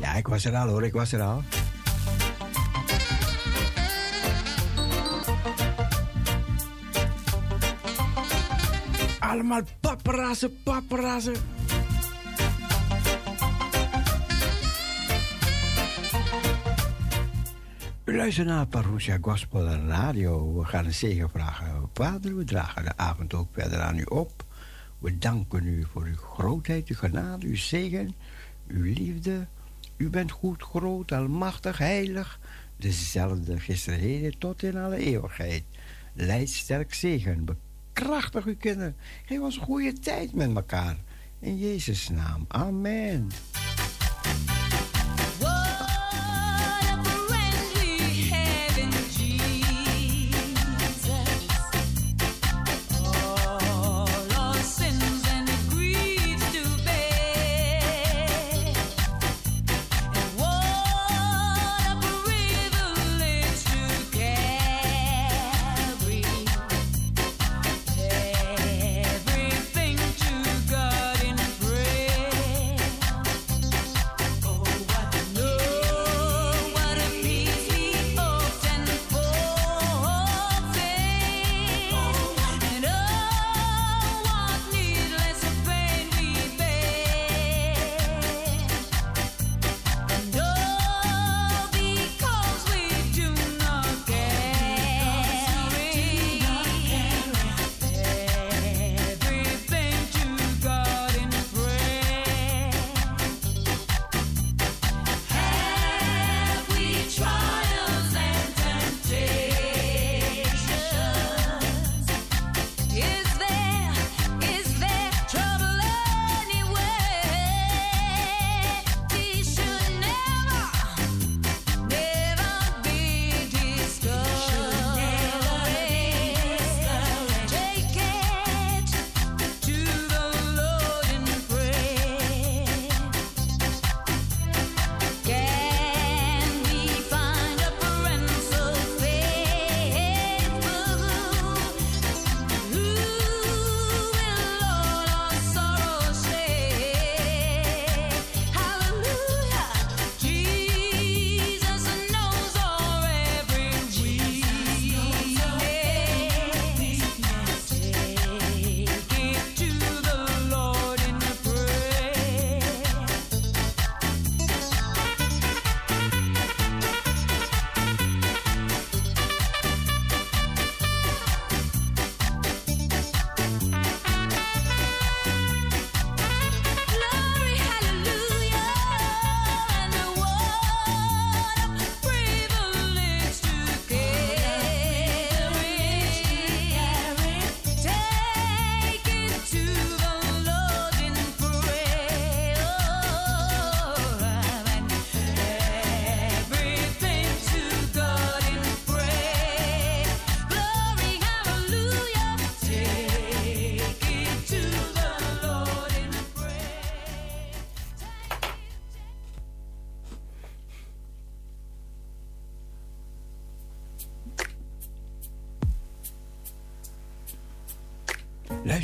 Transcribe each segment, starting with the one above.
Ja, ik was er al hoor, ik was er al. Allemaal paparazzen, paparazzen. U luistert naar Parousia Gospel Radio. We gaan een zegen vragen. Vader, we dragen de avond ook verder aan u op. We danken u voor uw grootheid, uw genade, uw zegen, uw liefde. U bent goed, groot, almachtig, heilig. Dezelfde gisteren, heden, tot in alle eeuwigheid. Leid sterk zegen, bekrachtig uw kinderen. Geef ons goede tijd met elkaar. In Jezus' naam. Amen.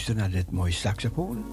Luister naar dit mooie saxofoon.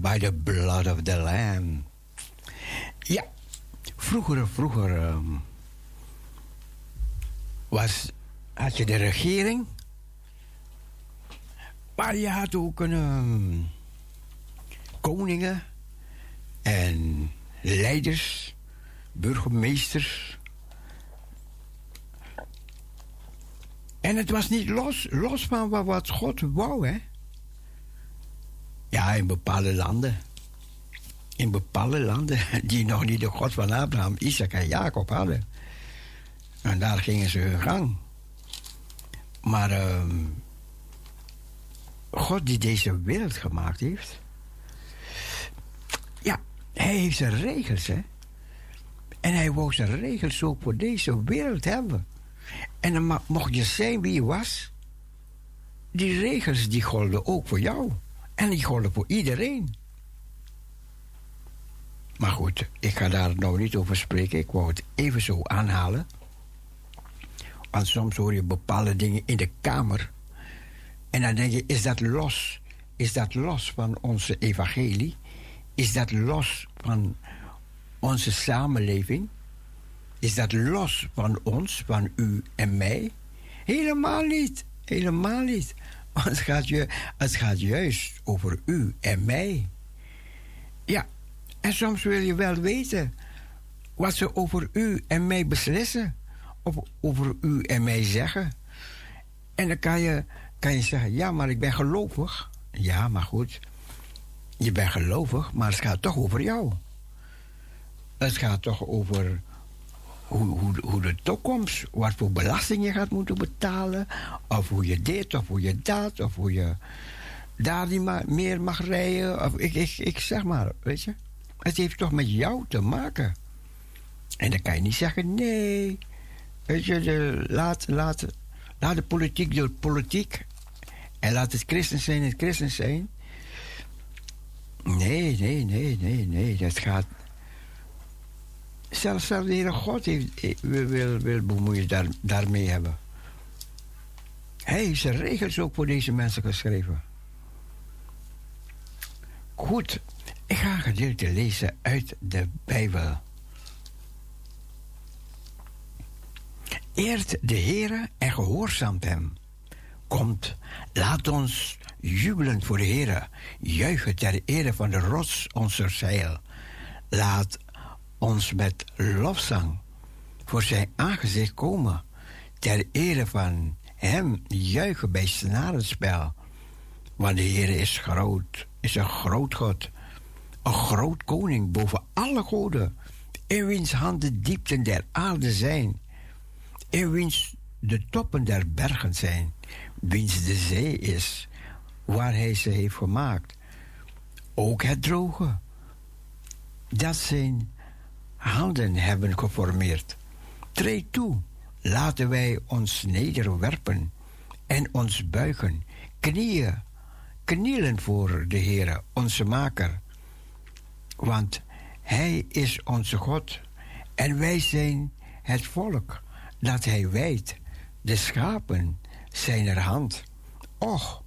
By the blood of the Lamb. Ja, vroeger, vroeger ehm, was, had je de regering. Maar je had ook een, ehm, koningen en leiders, burgemeesters. En het was niet los, los van wa- wat God wou, hè? In bepaalde landen. In bepaalde landen die nog niet de God van Abraham, Isaac en Jacob hadden. En daar gingen ze hun gang. Maar ehm, God die deze wereld gemaakt heeft. Ja, hij heeft zijn regels, hè. En hij wou zijn regels ook voor deze wereld hebben. En dan mocht je zijn wie je was. Die regels die golden ook voor jou. En die golden voor iedereen. Maar goed, ik ga daar nou niet over spreken. Ik wou het even zo aanhalen. Want soms hoor je bepaalde dingen in de kamer. En dan denk je, is dat los? Is dat los van onze evangelie? Is dat los van onze samenleving? Is dat los van ons, van u en mij? Helemaal niet. Helemaal niet. Het gaat, ju- het gaat juist over u en mij. Ja, en soms wil je wel weten wat ze over u en mij beslissen. Of over u en mij zeggen. En dan kan je, kan je zeggen, ja, maar ik ben gelovig. Ja, maar goed. Je bent gelovig, maar het gaat toch over jou. Het gaat toch over hoe, hoe, hoe de toekomst, wat voor belasting je gaat moeten betalen, of hoe je dit, of hoe je dat, of hoe je daar niet meer mag rijden, of ik, ik, ik zeg maar, weet je. Het heeft toch met jou te maken. En dan kan je niet zeggen, nee, weet je, de, laat, laat, laat de politiek de politiek en laat het christen zijn het christen zijn. Nee, nee, nee, nee, nee, dat gaat, Zelfs, zelfs de Heere God heeft, eh, wil, wil, wil bemoeien daar, daarmee hebben. Hij heeft zijn regels ook voor deze mensen geschreven. Goed, ik ga een gedeelte lezen uit de Bijbel. Eert de Heere en gehoorzaamt hem. Komt, laat ons jubelen voor de Heere, juichen ter ere van de rots onze zeil. Laat ons met lofzang voor zijn aangezicht komen, ter ere van hem juichen bij snarenspel. Want de Heer is groot, is een groot God, een groot koning boven alle goden, in wiens handen diepten der aarde zijn, in wiens de toppen der bergen zijn, wiens de zee is, waar hij ze heeft gemaakt. Ook het droge, dat zijn handen hebben geformeerd. Treed toe, laten wij ons nederwerpen en ons buigen, knieën, knielen voor de Heere, onze Maker. Want Hij is onze God en wij zijn het volk dat Hij wijdt, de schapen zijn er hand. Och,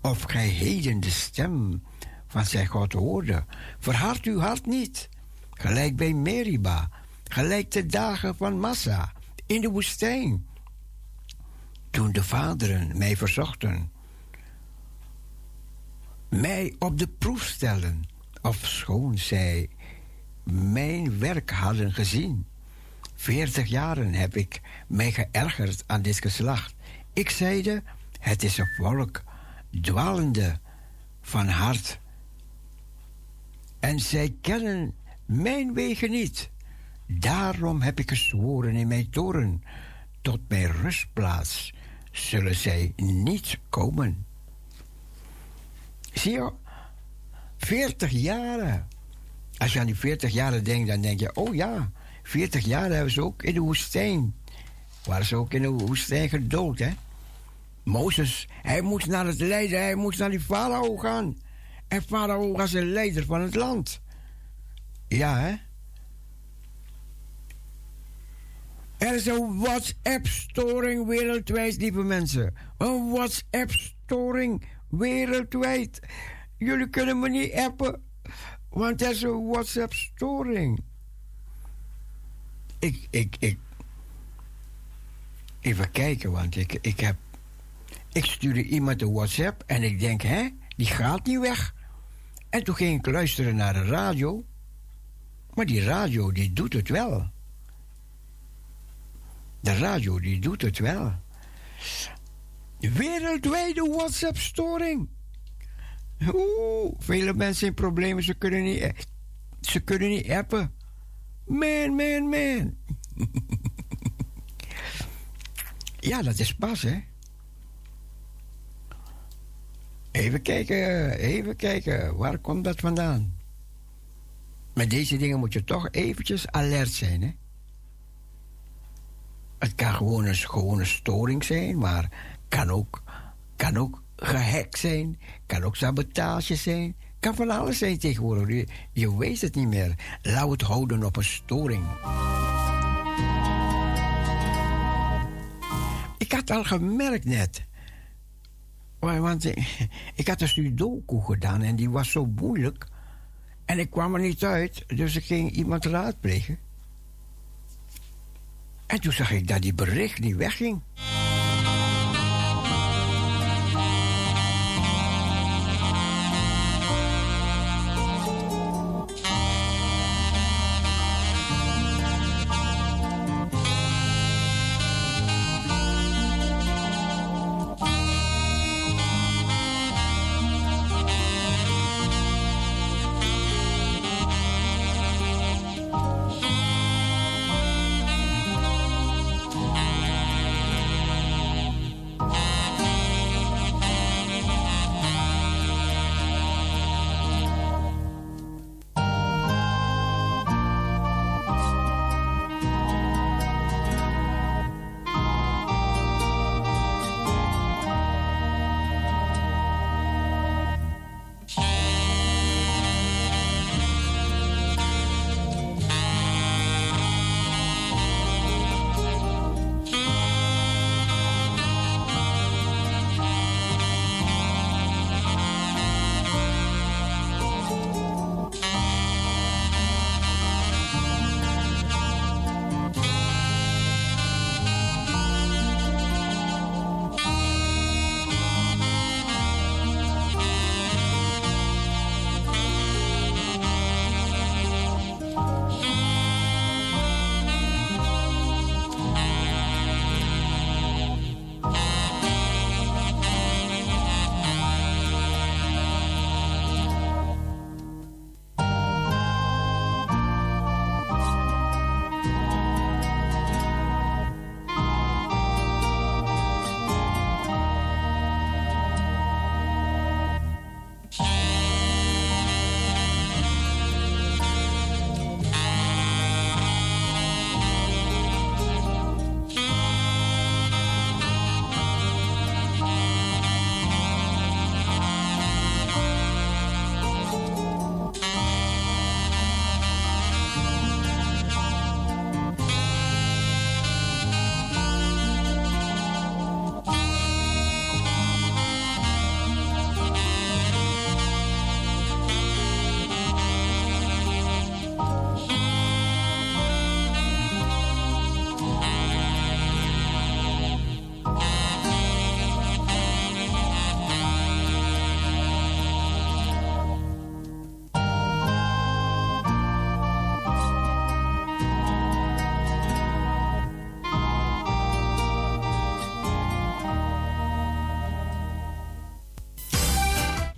of gij heden de stem van zijn God hoorde, verhard uw hart niet, gelijk bij Meriba, gelijk de dagen van Massa in de woestijn. Toen de vaderen mij verzochten, mij op de proef stellen, of schoon zij mijn werk hadden gezien. Veertig jaren heb ik mij geërgerd aan dit geslacht. Ik zeide, het is een volk dwalende van hart. En zij kennen mijn wegen niet. Daarom heb ik gezworen in mijn toren, tot mijn rustplaats zullen zij niet komen. Zie je, 40 jaren. Als je aan die 40 jaren denkt, dan denk je, oh ja, 40 jaar hebben ze ook in de woestijn. Waren ze ook in de woestijn gedood, hè? Mozes, hij moest naar het lijden, hij moest naar die farao gaan. En farao was de leider van het land. Ja, hè? Er is een WhatsApp-storing wereldwijd, lieve mensen. Een WhatsApp-storing wereldwijd. Jullie kunnen me niet appen, want er is een WhatsApp-storing. Ik, ik, ik. Even kijken, want ik, ik heb. Ik stuurde iemand een WhatsApp en ik denk, hè, die gaat niet weg. En toen ging ik luisteren naar de radio. Maar die radio, die doet het wel. De radio, die doet het wel. Wereldwijde WhatsApp-storing. Oeh, vele mensen in problemen, ze kunnen niet, ze kunnen niet appen. Man, man, man. ja, dat is pas, hè. Even kijken, even kijken. Waar komt dat vandaan? Met deze dingen moet je toch eventjes alert zijn, hè. Het kan gewoon een, gewoon een storing zijn, maar kan ook, kan ook gehackt zijn, kan ook sabotage zijn, kan van alles zijn tegenwoordig. Je, weet het niet meer. Laat het houden op een storing. Ik had al gemerkt net. Want ik had een sudoku gedaan en die was zo moeilijk. En ik kwam er niet uit, dus ik ging iemand raadplegen. En toen zag ik dat die bericht niet wegging.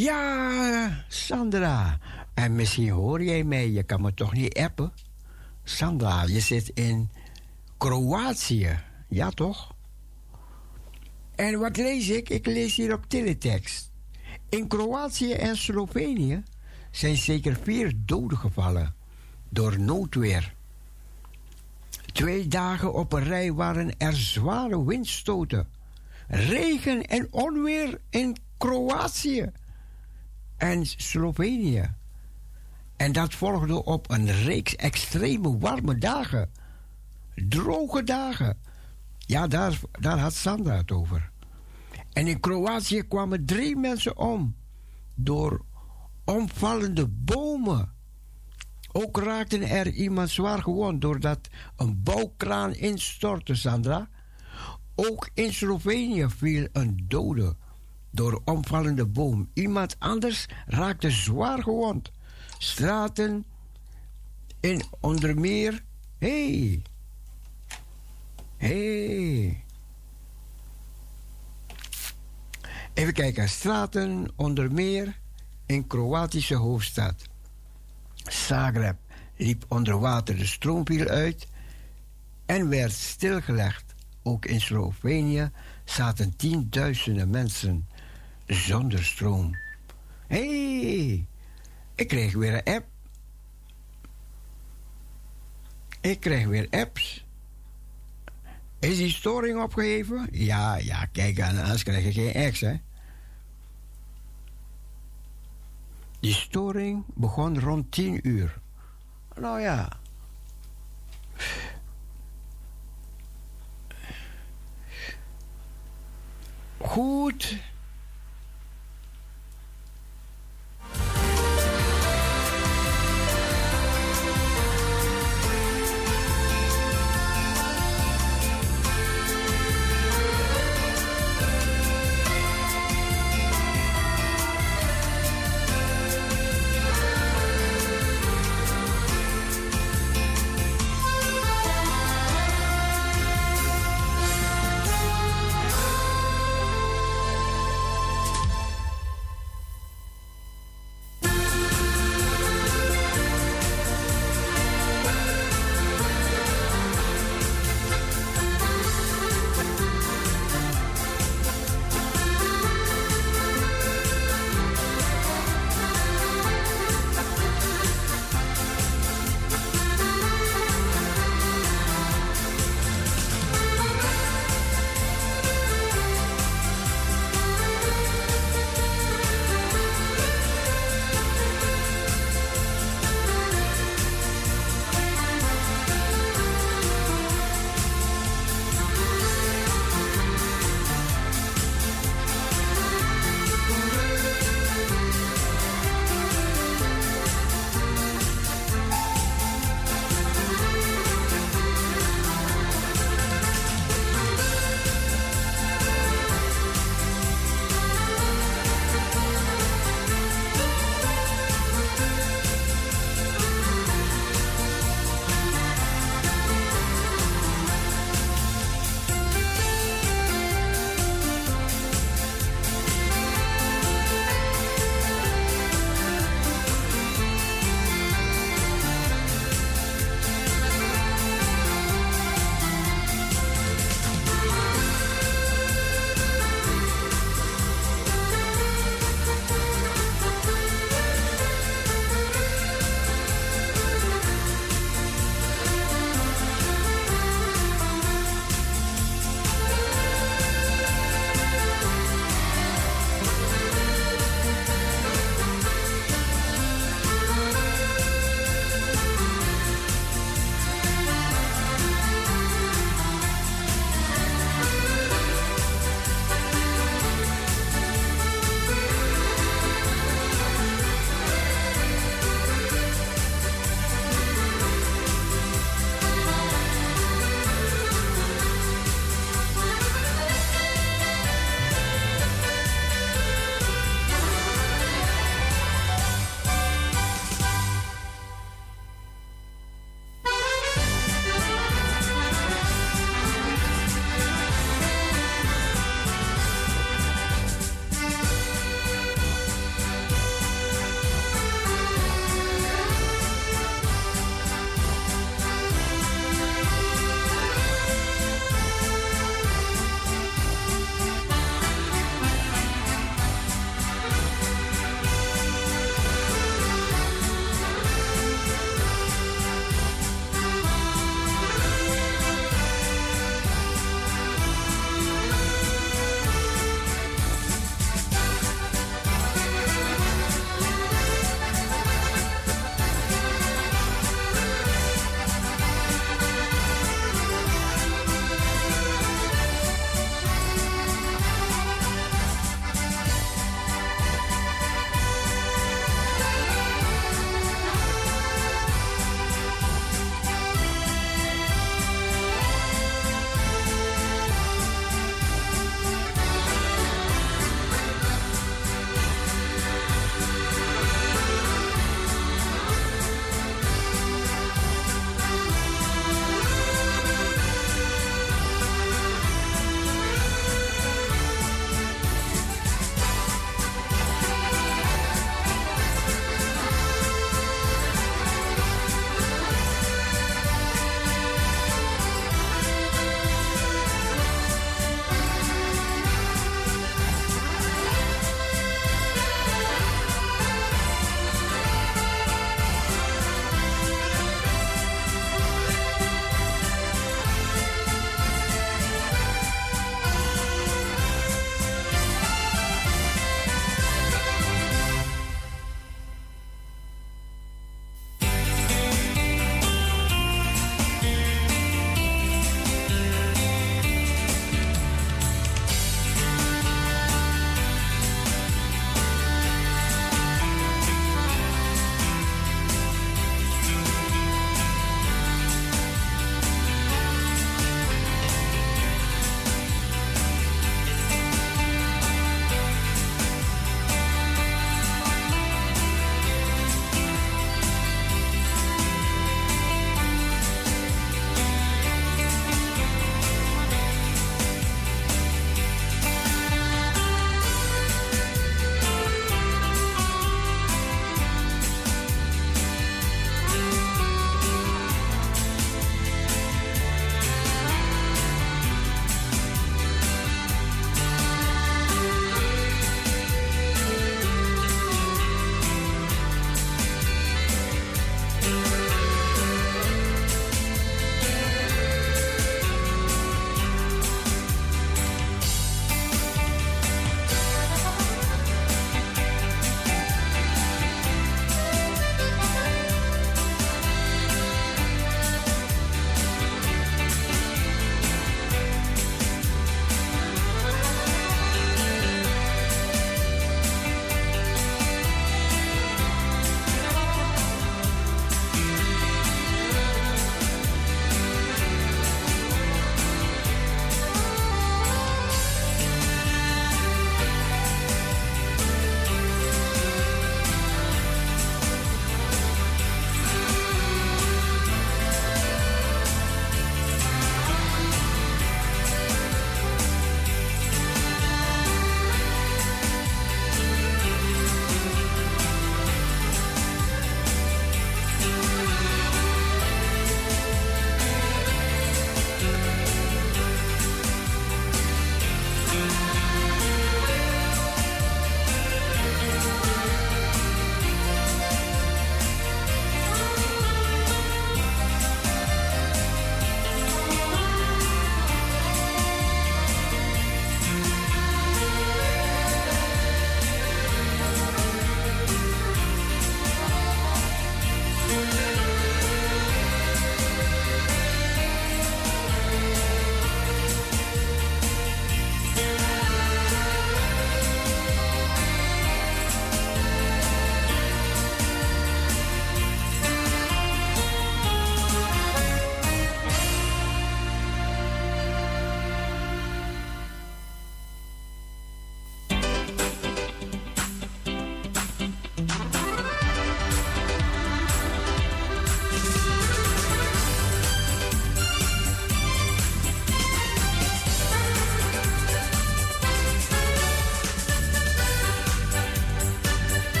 Ja, Sandra. En misschien hoor jij mij, je kan me toch niet appen? Sandra, je zit in Kroatië. Ja, toch? En wat lees ik? Ik lees hier op teletext. In Kroatië en Slovenië zijn zeker vier doden gevallen door noodweer. Twee dagen op een rij waren er zware windstoten, regen en onweer in Kroatië en Slovenië. En dat volgde op een reeks extreme warme dagen. Droge dagen. Ja, daar, daar had Sandra het over. En in Kroatië kwamen drie mensen om door omvallende bomen. Ook raakte er iemand zwaar gewond doordat een bouwkraan instortte, Sandra. Ook in Slovenië viel een dode door omvallende boom. Iemand anders raakte zwaar gewond. Straten in onder meer. Hey. Hey. Even kijken. Straten onder meer in Kroatische hoofdstad. Zagreb liep onder water, de stroom viel uit en werd stilgelegd. Ook in Slovenië zaten tienduizenden mensen zonder stroom. Hé, hey, ik kreeg weer een app. Ik kreeg weer apps. Is die storing opgeheven? Ja, ja, kijk aan, anders krijg je geen ex, hè. Die storing begon rond 10 uur. Nou ja. Goed.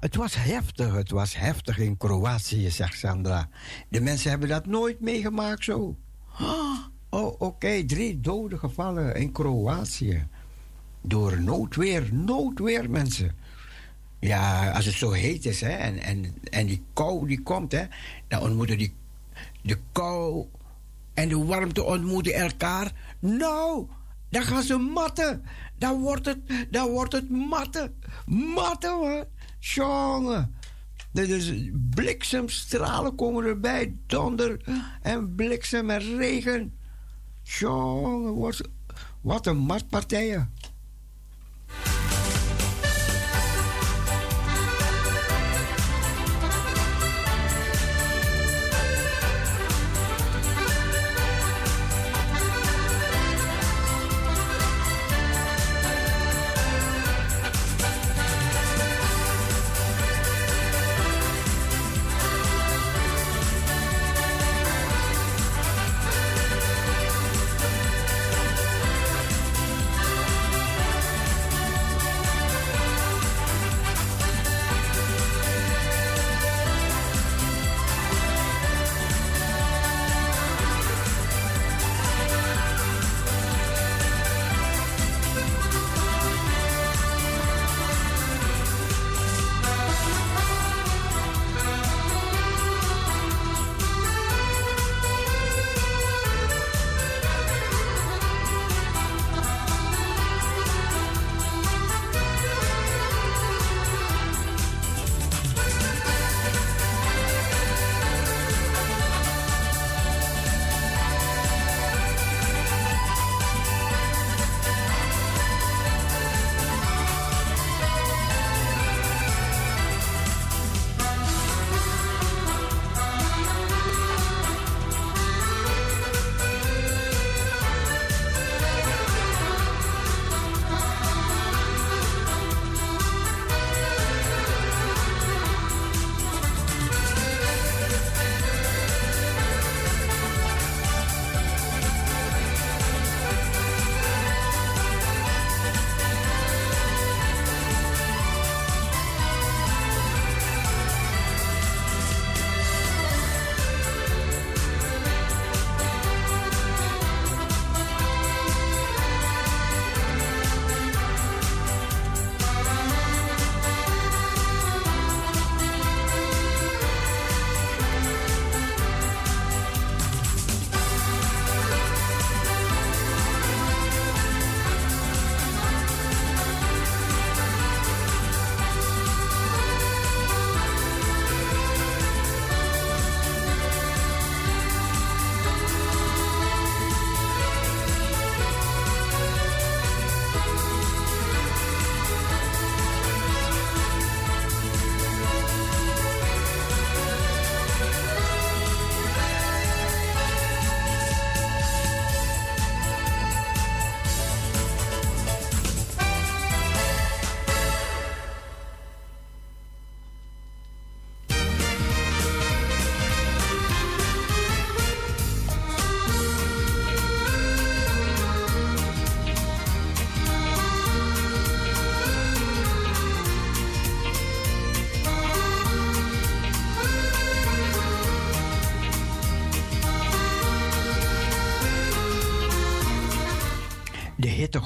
Het was heftig. Het was heftig in Kroatië, zegt Sandra. De mensen hebben dat nooit meegemaakt zo. Oh, oké. Drie doden gevallen in Kroatië. Door noodweer. Noodweer, mensen. Ja, als het zo heet is, hè. En, en, en die kou die komt, hè. Dan ontmoeten die... De kou en de warmte ontmoeten elkaar. Nou, dan gaan ze matten. Dan wordt het, dan wordt het matten. Matten, hoor. Jongen. Dus bliksemstralen komen erbij. Donder en bliksem en regen. Jongen, wordt- wat een matpartijen.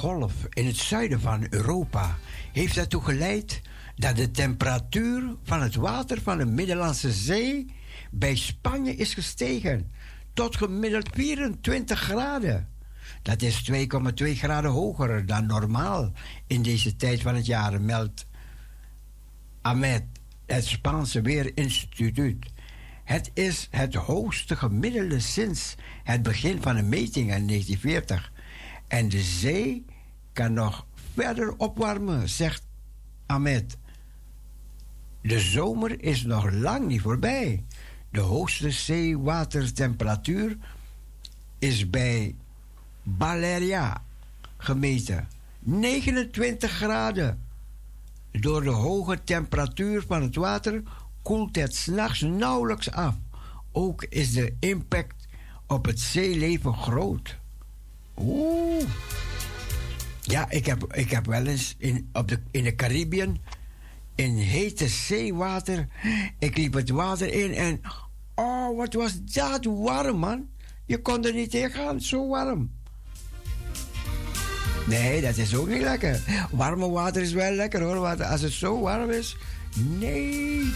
Hittegolf in het zuiden van Europa heeft ertoe geleid dat de temperatuur van het water van de Middellandse Zee bij Spanje is gestegen tot gemiddeld 24 graden. Dat is 2,2 graden hoger dan normaal in deze tijd van het jaar, meldt AMET, het Spaanse Weerinstituut. Het is het hoogste gemiddelde sinds het begin van de metingen in 1940. En de zee kan nog verder opwarmen, zegt Ahmed. De zomer is nog lang niet voorbij. De hoogste zeewatertemperatuur is bij Balearia gemeten. 29 graden. Door de hoge temperatuur van het water koelt het s'nachts nauwelijks af. Ook is de impact op het zeeleven groot. Oeh. Ja, ik heb, ik heb wel eens in, op de, in de Caribbean in hete zeewater. Ik liep het water in en. Oh, wat was dat warm, man? Je kon er niet tegen gaan, zo warm. Nee, dat is ook niet lekker. Warme water is wel lekker hoor, want als het zo warm is. Nee.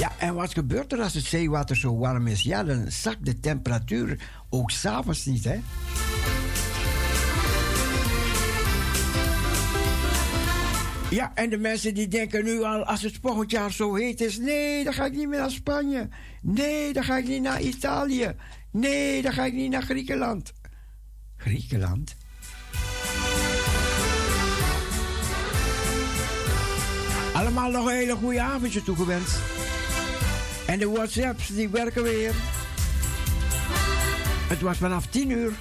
Ja, en wat gebeurt er als het zeewater zo warm is? Ja, dan zakt de temperatuur ook s'avonds niet, hè? Ja, en de mensen die denken nu al, als het volgend jaar zo heet is, nee, dan ga ik niet meer naar Spanje. Nee, dan ga ik niet naar Italië. Nee, dan ga ik niet naar Griekenland. Griekenland? Allemaal nog een hele goede avondje toegewenst. En de WhatsApps, die werken weer. Het was vanaf 10 uur.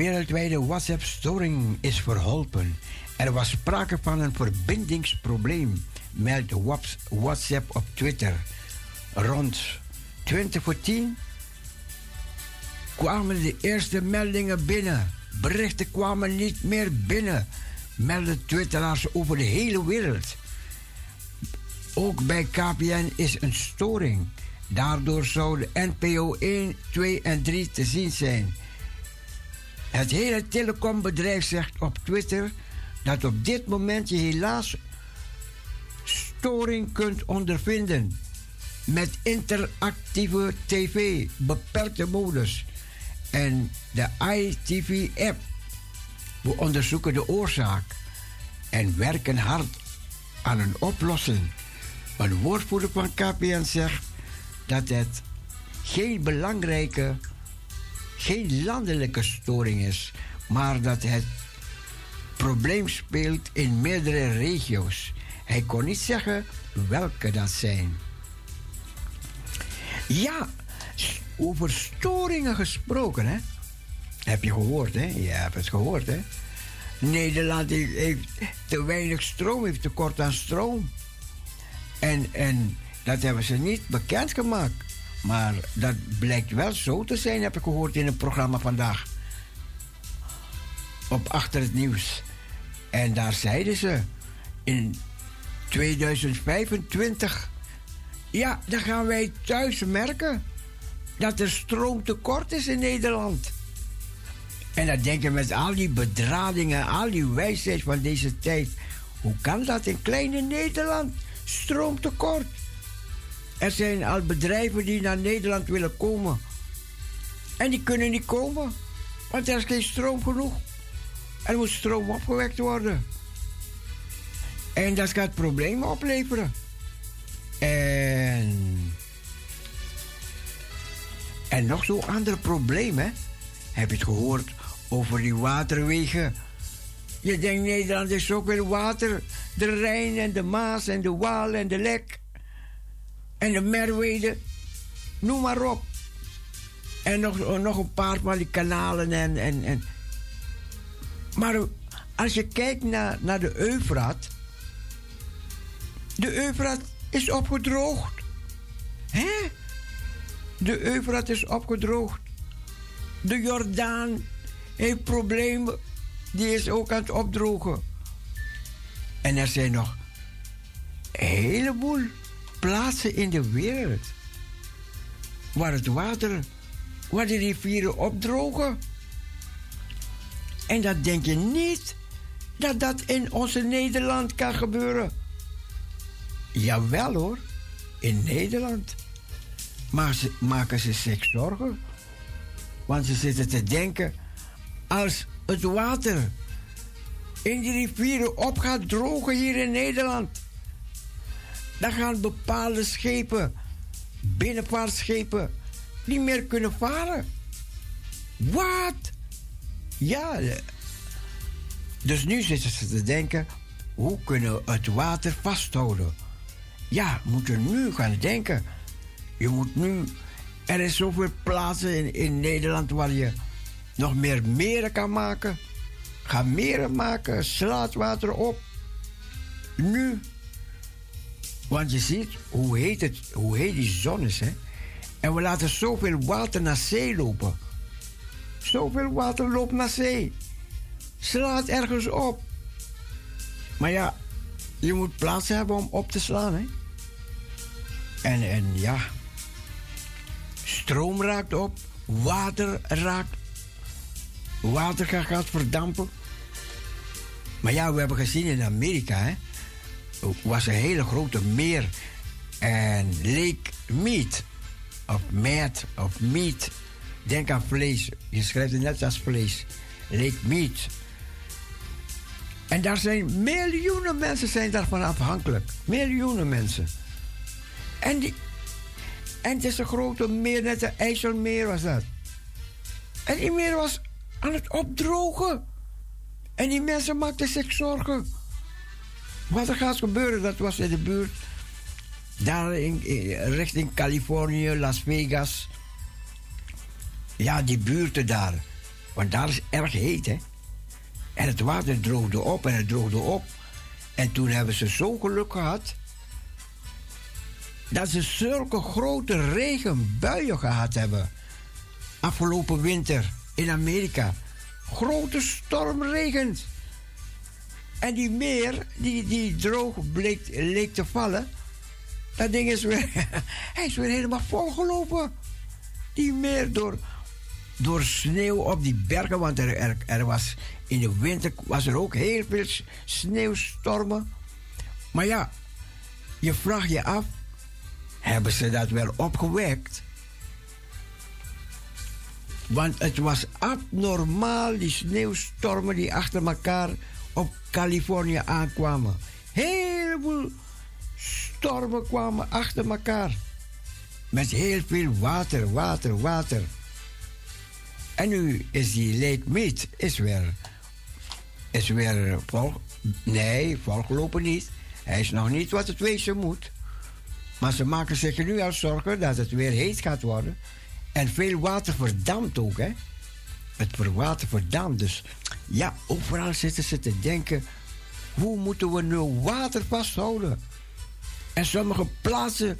Wereldwijde WhatsApp-storing is verholpen. Er was sprake van een verbindingsprobleem, meldt Whats- WhatsApp op Twitter. Rond 20 voor 10 kwamen de eerste meldingen binnen. Berichten kwamen niet meer binnen, melden twitteraars over de hele wereld. Ook bij KPN is een storing. Daardoor zouden NPO 1, 2 en 3 te zien zijn. Het hele telecombedrijf zegt op Twitter dat op dit moment je helaas storing kunt ondervinden met interactieve tv, beperkte modus en de iTV-app. We onderzoeken de oorzaak en werken hard aan een oplossing. Een woordvoerder van KPN zegt dat het geen belangrijke geen landelijke storing is, maar dat het probleem speelt in meerdere regio's. Hij kon niet zeggen welke dat zijn. Ja, over storingen gesproken, hè? Heb je gehoord, hè? Je hebt het gehoord, hè? Nederland heeft, te weinig stroom, heeft tekort aan stroom. En, en dat hebben ze niet bekendgemaakt. Maar dat blijkt wel zo te zijn, heb ik gehoord in een programma vandaag. Op Achter het Nieuws. En daar zeiden ze in 2025. Ja, dan gaan wij thuis merken dat er stroomtekort is in Nederland. En dan denken met al die bedradingen, al die wijsheid van deze tijd. Hoe kan dat in kleine Nederland? Stroomtekort. Er zijn al bedrijven die naar Nederland willen komen. En die kunnen niet komen, want er is geen stroom genoeg. Er moet stroom opgewekt worden. En dat gaat problemen opleveren. En. En nog zo'n ander probleem, hè? Heb je het gehoord over die waterwegen? Je denkt Nederland is zoveel water. De Rijn en de Maas en de Waal en de Lek en de Merwede, noem maar op. En nog, nog een paar van die kanalen en, en, en. Maar als je kijkt naar, naar de Eufraat, de Eufraat is opgedroogd. Hè? De Eufraat is opgedroogd. De Jordaan heeft problemen. Die is ook aan het opdrogen. En er zijn nog een heleboel plaatsen in de wereld waar het water, waar de rivieren opdrogen. En dat denk je niet dat dat in onze Nederland kan gebeuren. Jawel hoor, in Nederland. Maar ze, maken ze zich zorgen. Want ze zitten te denken, als het water in die rivieren op gaat drogen hier in Nederland dan gaan bepaalde schepen, binnenvaartschepen, niet meer kunnen varen. Wat? Ja. Dus nu zitten ze te denken: hoe kunnen we het water vasthouden? Ja, we moeten nu gaan denken. Je moet nu. Er is zoveel plaatsen in, in Nederland waar je nog meer meren kan maken. Ga meren maken, slaat water op. Nu. Want je ziet hoe heet, het, hoe heet die zon is, hè? En we laten zoveel water naar zee lopen. Zoveel water loopt naar zee. Slaat ergens op. Maar ja, je moet plaats hebben om op te slaan, hè? En, en ja, stroom raakt op, water raakt, water gaat, verdampen. Maar ja, we hebben gezien in Amerika, hè, was een hele grote meer en Lake Meat, of Meat, of Meat. Denk aan vlees, je schrijft het net als vlees. Lake Meat. En daar zijn miljoenen mensen zijn daarvan afhankelijk. Miljoenen mensen. En, die, en het is een grote meer, net een IJsselmeer was dat. En die meer was aan het opdrogen. En die mensen maakten zich zorgen. Wat er gaat gebeuren, dat was in de buurt. Daar in, in, richting Californië, Las Vegas. Ja, die buurten daar. Want daar is erg heet, hè. En het water droogde op en het droogde op. En toen hebben ze zo geluk gehad dat ze zulke grote regenbuien gehad hebben. Afgelopen winter in Amerika. Grote stormregen. En die meer, die, die droog bleek, leek te vallen. Dat ding is weer, hij is weer helemaal volgelopen. Die meer door, door sneeuw op die bergen. Want er, er, er was in de winter was er ook heel veel sneeuwstormen. Maar ja, je vraagt je af, hebben ze dat wel opgewekt? Want het was abnormaal, die sneeuwstormen die achter elkaar op Californië aankwamen. Heel stormen kwamen achter elkaar. Met heel veel water, water, water. En nu is die Mead is weer, is weer vol. Nee, volgelopen niet. Hij is nog niet wat het wezen moet. Maar ze maken zich nu al zorgen dat het weer heet gaat worden. En veel water verdampt ook, hè. Het water verdampt. Dus ja, overal zitten ze te denken... hoe moeten we nu water vasthouden? En sommige plaatsen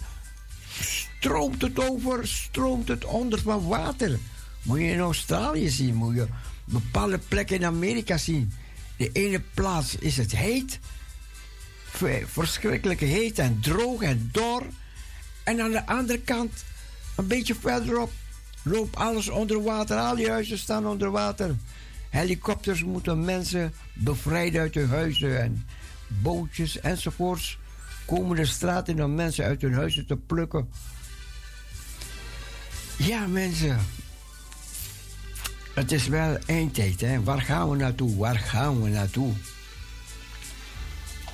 stroomt het over, stroomt het onder van water. Moet je in Australië zien, moet je bepaalde plekken in Amerika zien. De ene plaats is het heet, verschrikkelijk heet en droog en dor. En aan de andere kant, een beetje verderop, loopt alles onder water. Al die huizen staan onder water. Helikopters moeten mensen bevrijden uit hun huizen en bootjes enzovoorts komen de straat in om mensen uit hun huizen te plukken. Ja, mensen. Het is wel eindtijd, hè? Waar gaan we naartoe? Waar gaan we naartoe?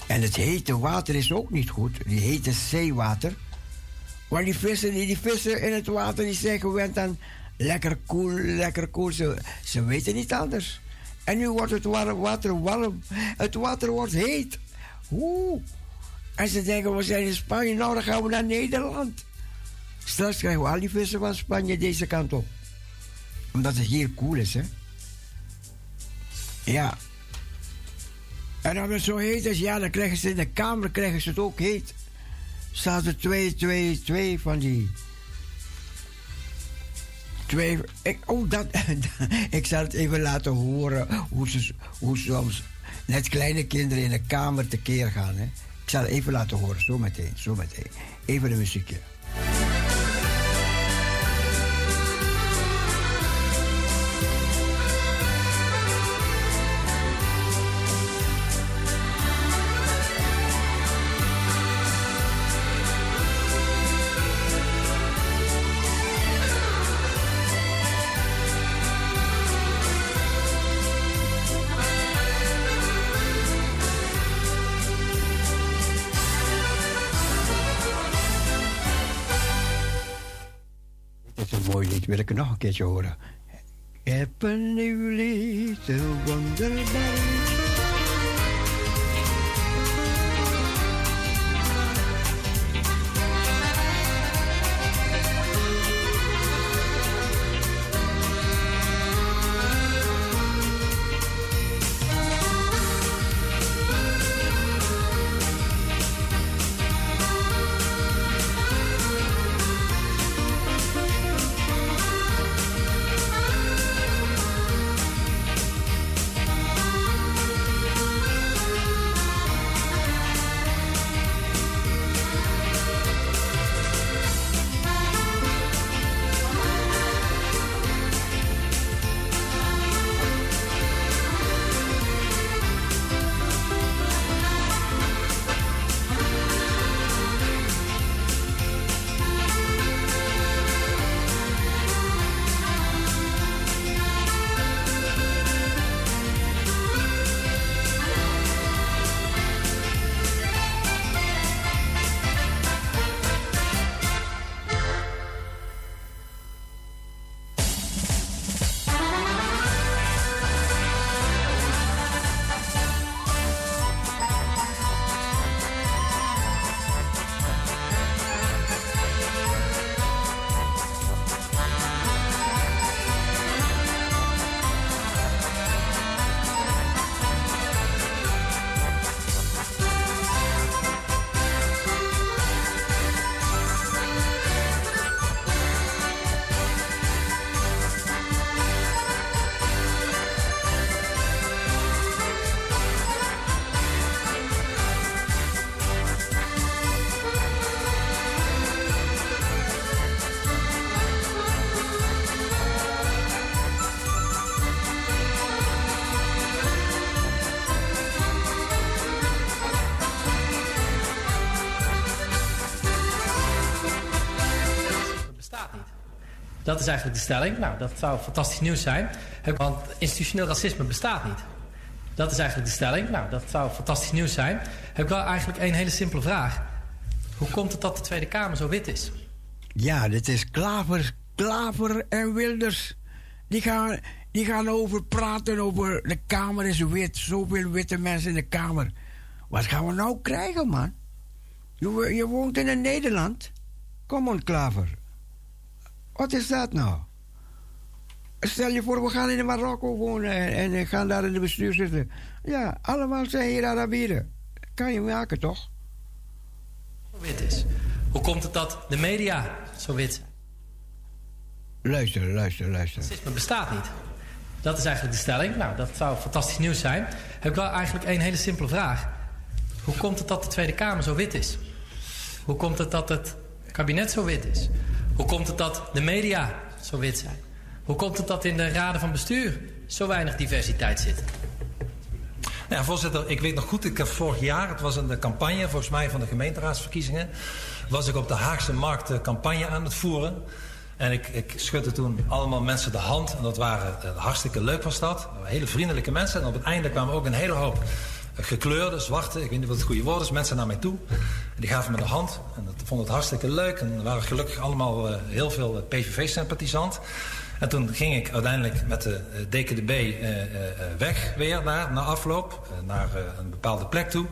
En het hete water is ook niet goed. Die hete zeewater. Want die vissen, die, die vissen in het water, die zijn gewend aan lekker koel, lekker koel. Ze, ze weten niet anders. En nu wordt het water warm. Het water wordt heet. Oeh. En ze denken, we zijn in Spanje, nou dan gaan we naar Nederland. Straks krijgen we al die vissen van Spanje deze kant op. Omdat het hier koel is, hè. Ja. En als het zo heet is, ja, dan krijgen ze in de kamer krijgen ze het ook heet. Staat er twee, twee, twee van die... Twee... Ik, oh, dat... ik zal het even laten horen hoe ze, hoe soms net kleine kinderen in de kamer tekeer gaan, hè. Ik zal het even laten horen, zo meteen, zo meteen. Even een muziekje. Wil ik nog een keertje horen. Ik Dat is eigenlijk de stelling. Nou, dat zou fantastisch nieuws zijn. Want institutioneel racisme bestaat niet. Dat is eigenlijk de stelling. Nou, dat zou fantastisch nieuws zijn. Heb ik wel eigenlijk een hele simpele vraag. Hoe komt het dat de Tweede Kamer zo wit is? Ja, dit is Klaver, Klaver en Wilders. Die gaan, die gaan over praten over de Kamer is wit. Zoveel witte mensen in de Kamer. Wat gaan we nou krijgen, man? Je, je woont in Nederland. Kom on, Klaver. Wat is dat nou? Stel je voor, we gaan in Marokko wonen en, en gaan daar in de bestuur zitten. Ja, allemaal zijn hier Arabieren. Kan je maken, toch? Zo wit is. Hoe komt het dat de media zo wit zijn? Luister, luister, luister. Racisme bestaat niet. Dat is eigenlijk de stelling. Nou, dat zou fantastisch nieuws zijn. Heb ik wel eigenlijk een hele simpele vraag. Hoe komt het dat de Tweede Kamer zo wit is? Hoe komt het dat het kabinet zo wit is? Hoe komt het dat de media zo wit zijn? Hoe komt het dat in de raden van bestuur zo weinig diversiteit zit? Ja, voorzitter, ik weet nog goed, ik heb vorig jaar, het was in de campagne, volgens mij van de gemeenteraadsverkiezingen, was ik op de Haagse Markt de campagne aan het voeren. En ik, ik schudde toen allemaal mensen de hand. En dat waren uh, hartstikke leuk was dat. Hele vriendelijke mensen. En op het einde kwamen ook een hele hoop gekleurde, zwarte, ik weet niet wat het goede woord is, mensen naar mij toe. En die gaven me de hand. En dat vond het hartstikke leuk. En er waren gelukkig allemaal uh, heel veel uh, PVV-sympathisant. En toen ging ik uiteindelijk met de uh, DKDB weg weer naar, na afloop. naar een bepaalde plek toe.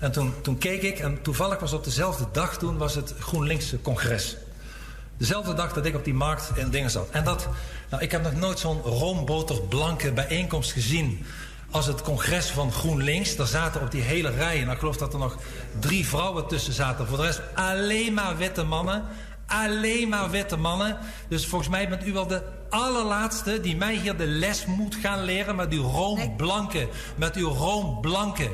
En toen, toen keek ik en toevallig was op dezelfde dag toen was het GroenLinks congres. Dezelfde dag dat ik op die markt in dingen zat. En dat, nou, ik heb nog nooit zo'n roomboterblanke bijeenkomst gezien als het congres van GroenLinks. Daar zaten op die hele rij, en ik geloof dat er nog drie vrouwen tussen zaten. Voor de rest alleen maar witte mannen. Alleen maar witte mannen. Dus volgens mij bent u wel de allerlaatste die mij hier de les moet gaan leren met uw roomblanke, met uw roomblanke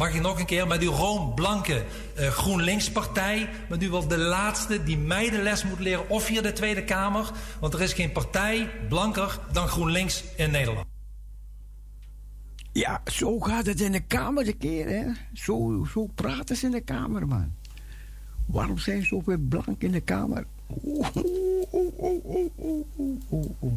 Mag ik nog een keer met uw roomblanke uh, GroenLinks-partij... met u wel de laatste die mij de les moet leren... of hier de Tweede Kamer. Want er is geen partij blanker dan GroenLinks in Nederland. Ja, zo gaat het in de Kamer de keer, hè. Zo, zo praten ze in de Kamer, man. Waarom zijn ze zoveel blank in de Kamer? Oeh, oeh, oeh, oeh, oeh, oeh.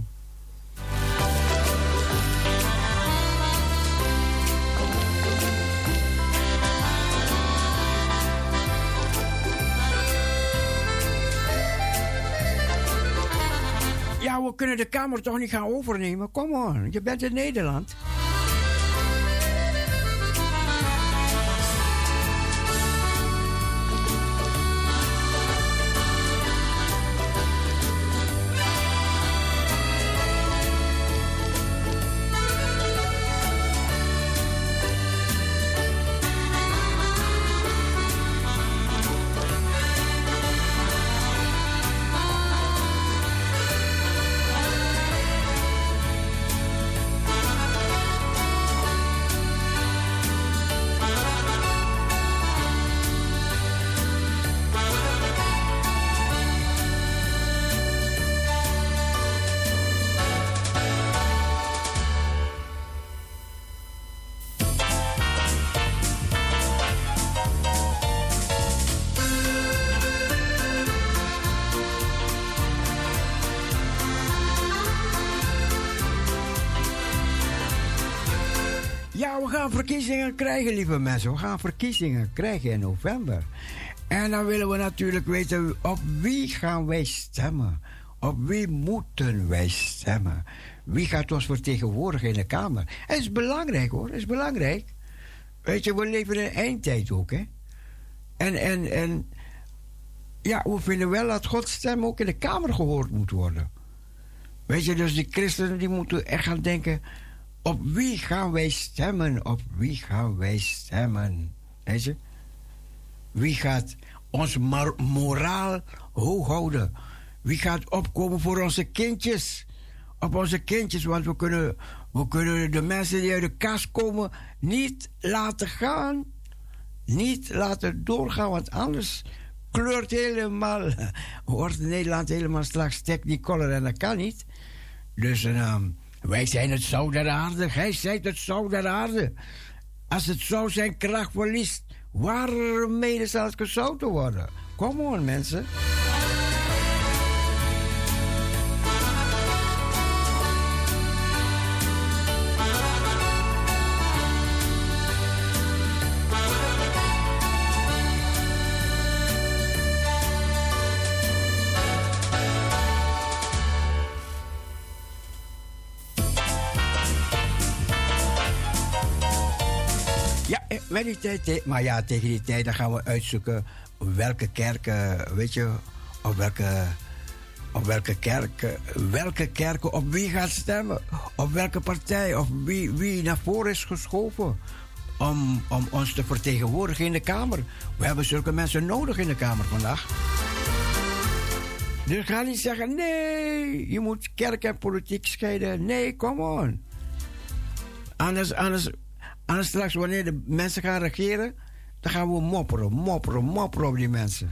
Ja, we kunnen de Kamer toch niet gaan overnemen? Kom on, je bent in Nederland. Verkiezingen krijgen, lieve mensen. We gaan verkiezingen krijgen in november. En dan willen we natuurlijk weten op wie gaan wij stemmen. Op wie moeten wij stemmen? Wie gaat ons vertegenwoordigen in de Kamer? Het is belangrijk hoor, het is belangrijk. Weet je, we leven in een eindtijd ook, hè? En, en, en ja, we vinden wel dat Gods stem ook in de Kamer gehoord moet worden. Weet je, dus die christenen die moeten echt gaan denken... op wie gaan wij stemmen? Op wie gaan wij stemmen? Weet je? Wie gaat ons moraal hoog houden? Wie gaat opkomen voor onze kindjes? Op onze kindjes, want we kunnen, we kunnen de mensen die uit de kast komen niet laten gaan. Niet laten doorgaan, want anders kleurt helemaal, wordt Nederland helemaal straks technicolor en dat kan niet. Dus uh, wij zijn het zout der aarde, gij zijt het zout der aarde. Als het zout zijn kracht verliest, waarmee zal het gezouten worden? Kom on, mensen. Maar ja, tegen die tijd dan gaan we uitzoeken welke kerken, weet je, op welke, op welke kerken, welke kerken op wie gaat stemmen, op welke partij, of wie, wie naar voren is geschoven om, om ons te vertegenwoordigen in de Kamer. We hebben zulke mensen nodig in de Kamer vandaag. Dus ga niet zeggen, nee, je moet kerk en politiek scheiden. Nee, come on. Anders, anders, anders straks, wanneer de mensen gaan regeren, dan gaan we mopperen, mopperen, mopperen op die mensen.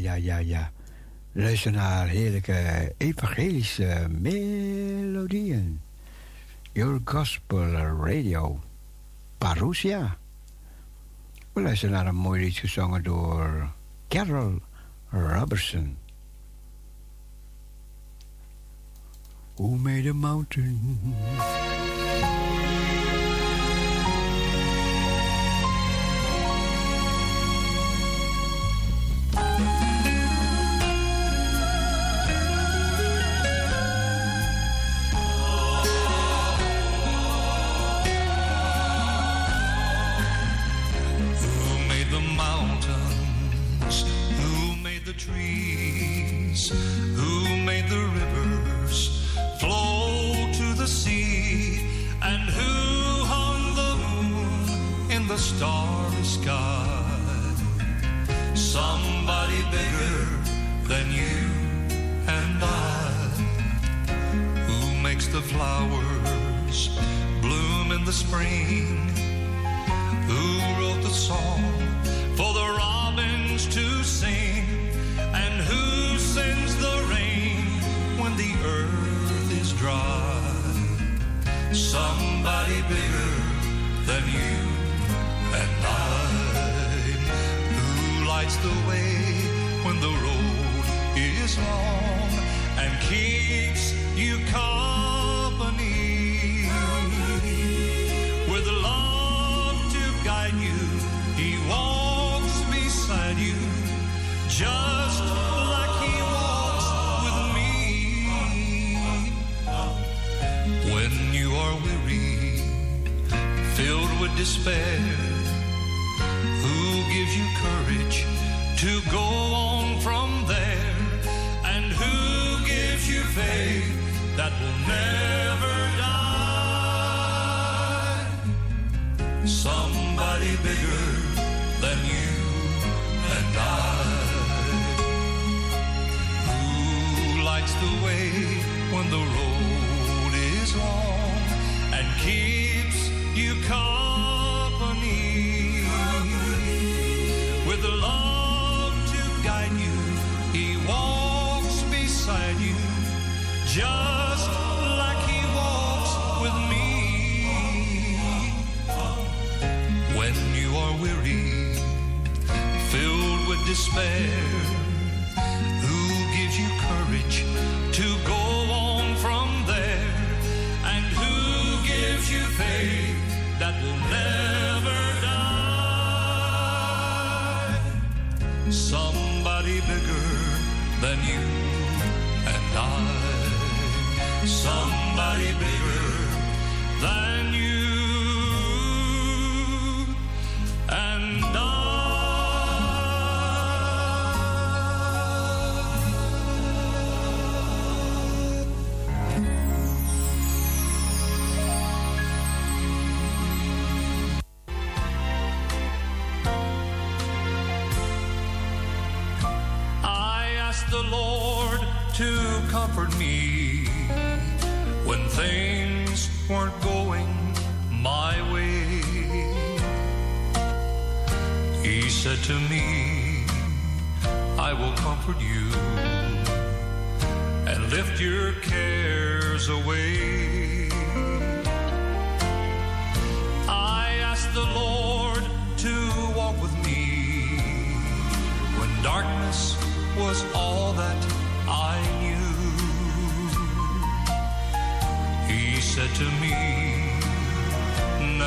Ja, ja, ja. Luister naar heerlijke evangelische melodieën. Your Gospel Radio. Parousia. We luisteren naar een mooi lied gezongen door Carol Robertson. Who made a mountain? comfort me when things weren't going my way. He said to me, I will comfort you and lift your cares away.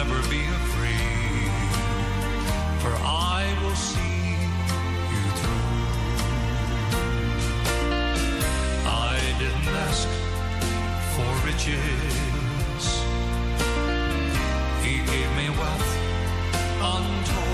never be afraid, for I will see you through. I didn't ask for riches, He gave me wealth untold.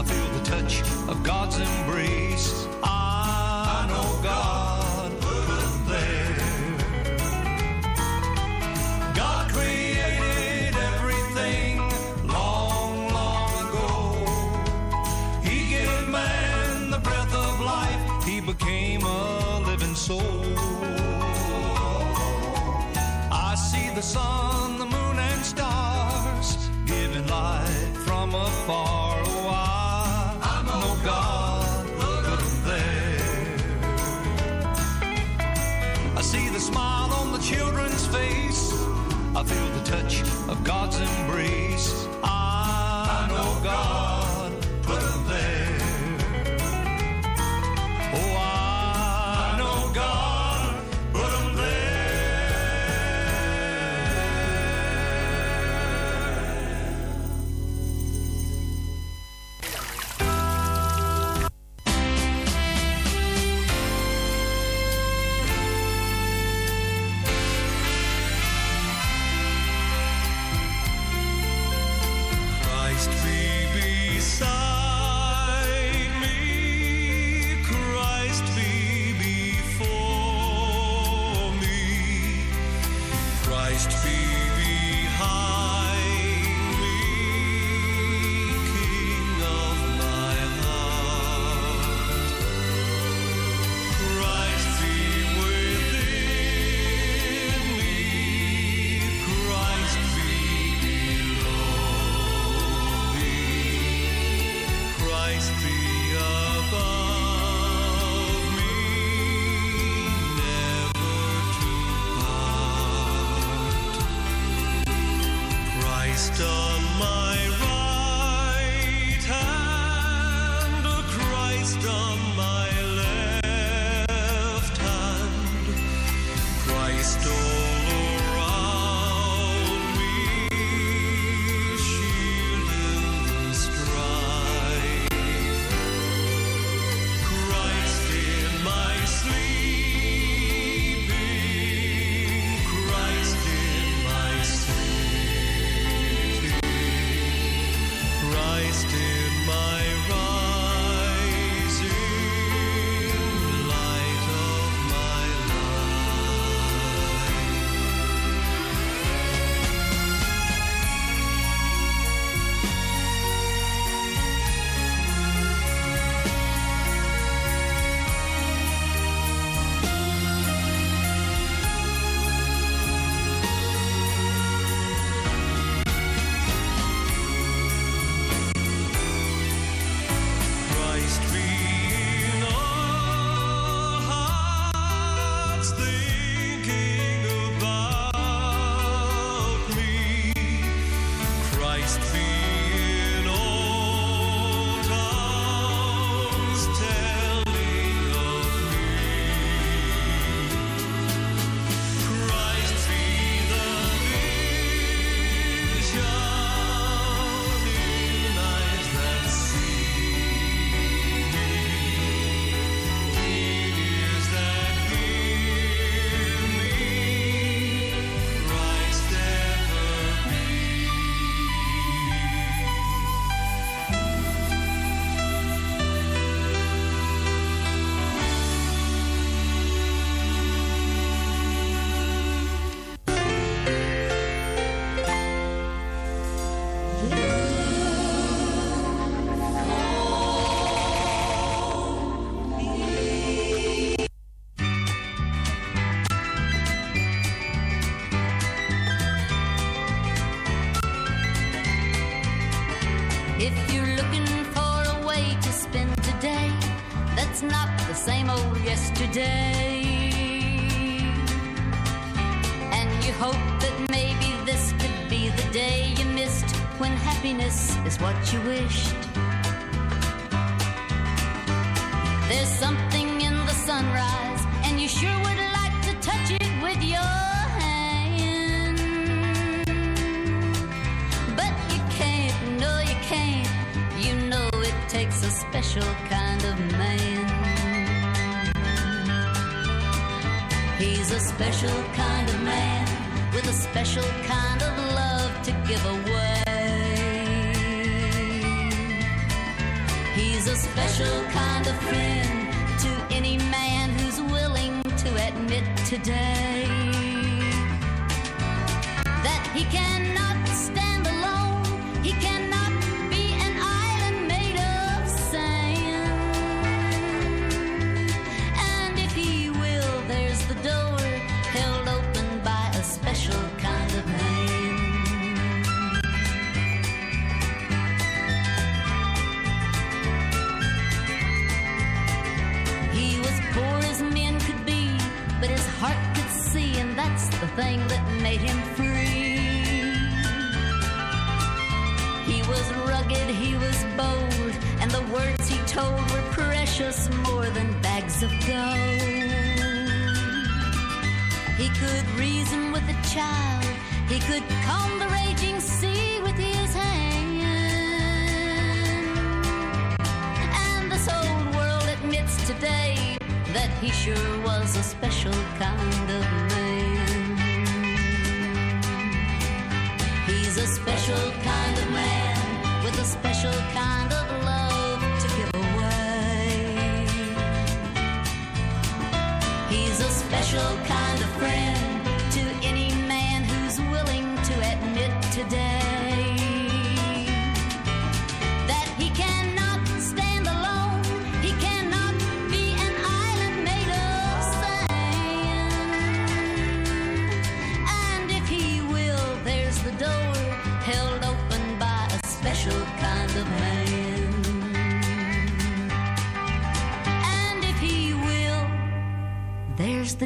I feel the touch of God's embrace. I, I know God put them there. God created everything long, long ago. He gave man the breath of life, he became a living soul. I see the sun feel the touch of God's embrace. I know God.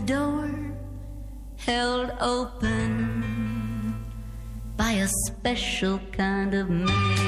Door held open by a special kind of man.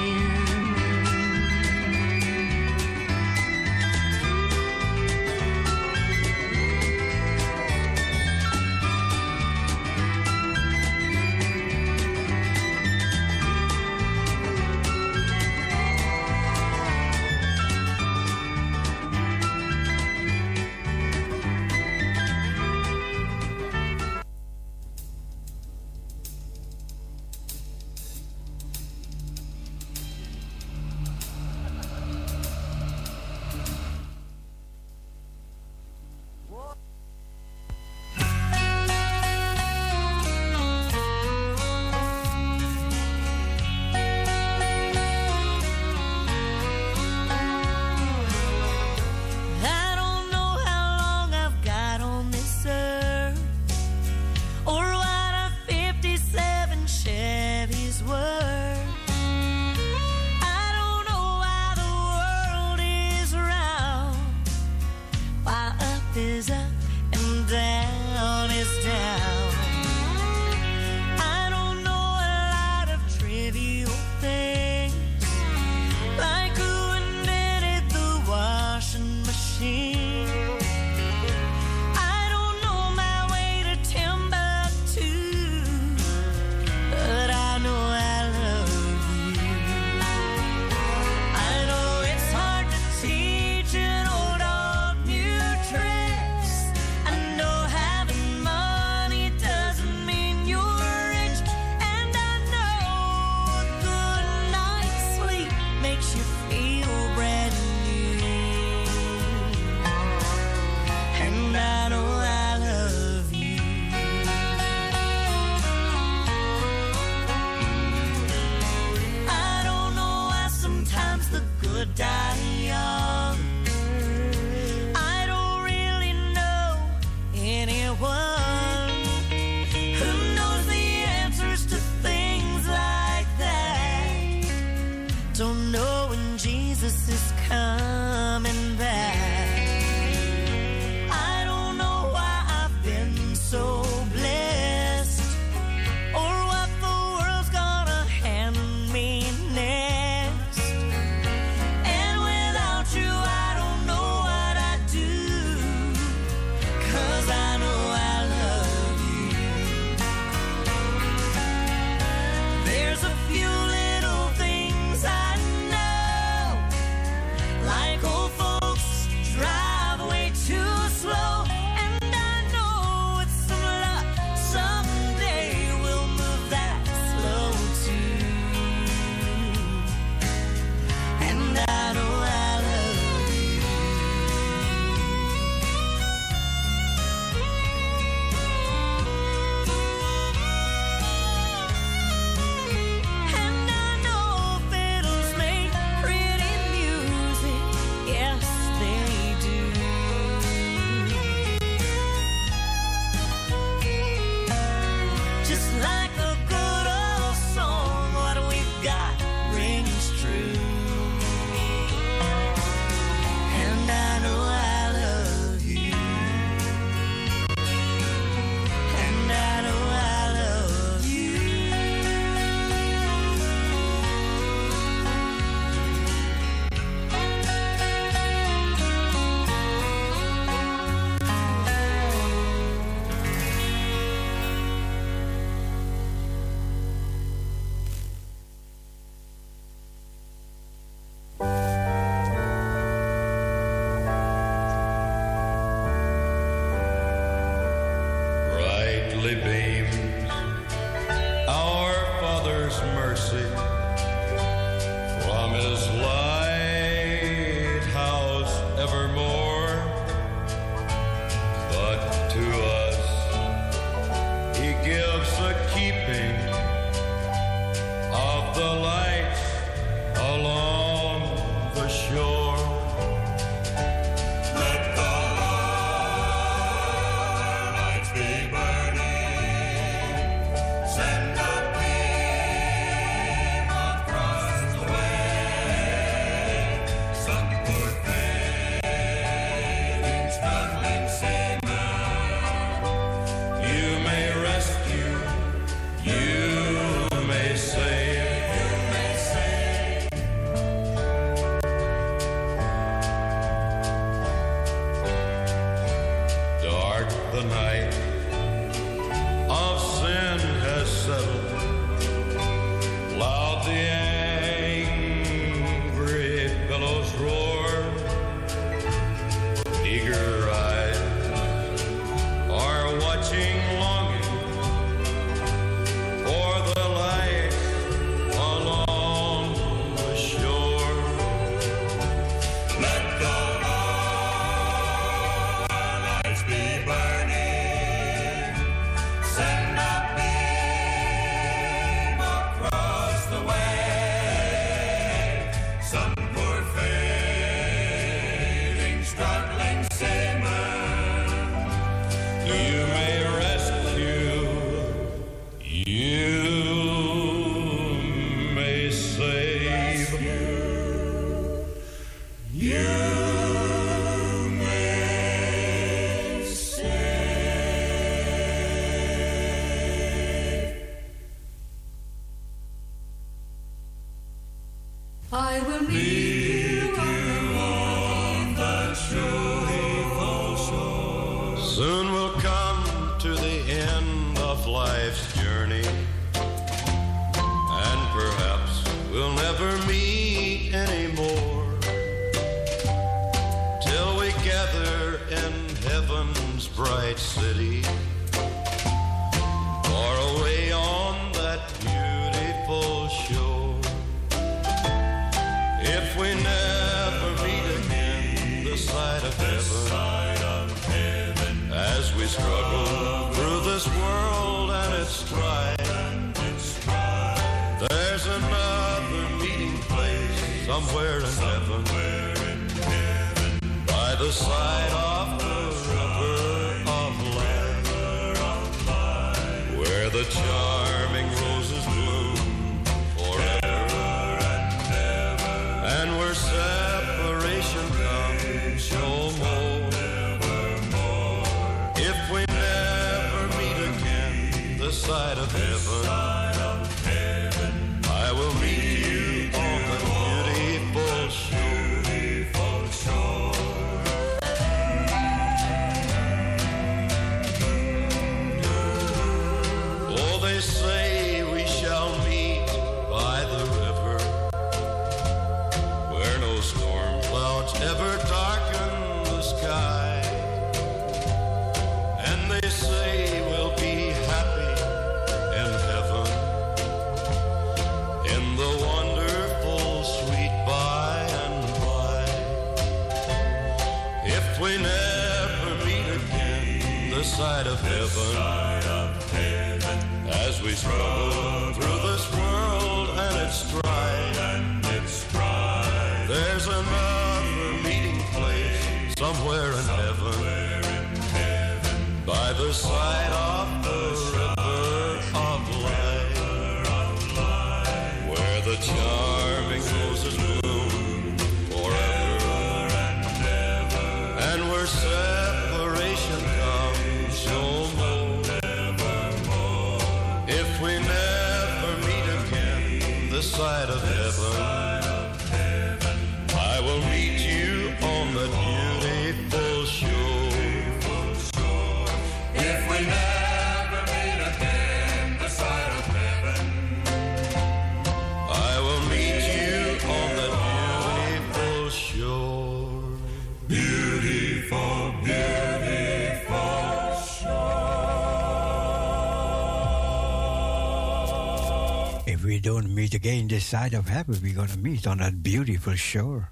Meet again this side of heaven, we're gonna meet on that beautiful shore.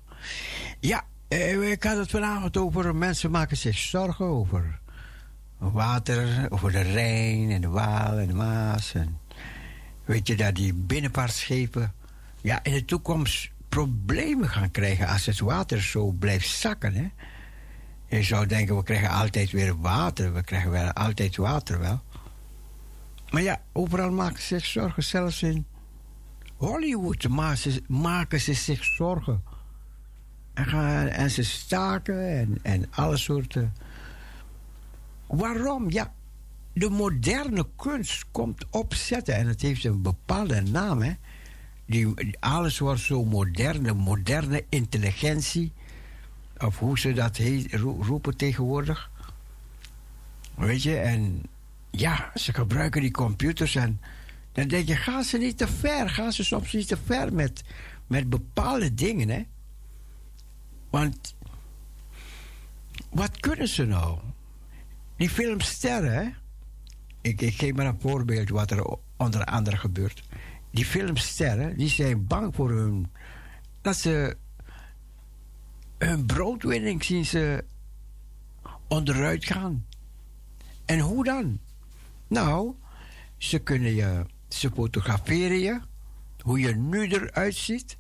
Ja, eh, ik had het vanavond over mensen maken zich zorgen over water over de Rijn en de Waal en de Maas. En weet je dat die binnenvaartschepen ja, in de toekomst problemen gaan krijgen als het water zo blijft zakken. Hè? Je zou denken, we krijgen altijd weer water. We krijgen wel altijd water wel. Maar ja, overal maken ze zich zorgen. Zelfs in Hollywood ze, maken ze zich zorgen. En, gaan, en ze staken en, en alle soorten. Waarom? Ja, de moderne kunst komt opzetten en het heeft een bepaalde naam. Hè? Die, alles wordt zo moderne, moderne intelligentie. Of hoe ze dat heet, ro- roepen tegenwoordig. Weet je, en ja, ze gebruiken die computers en dan denk je, gaan ze niet te ver? Gaan ze soms niet te ver met, met bepaalde dingen, hè? Want wat kunnen ze nou? Die filmsterren? Ik, ik geef maar een voorbeeld wat er onder andere gebeurt. Die filmsterren, die zijn bang voor hun... dat ze hun broodwinning zien ze onderuit gaan. En hoe dan? Nou, ze kunnen je, ze fotograferen je, hoe je nu eruit ziet.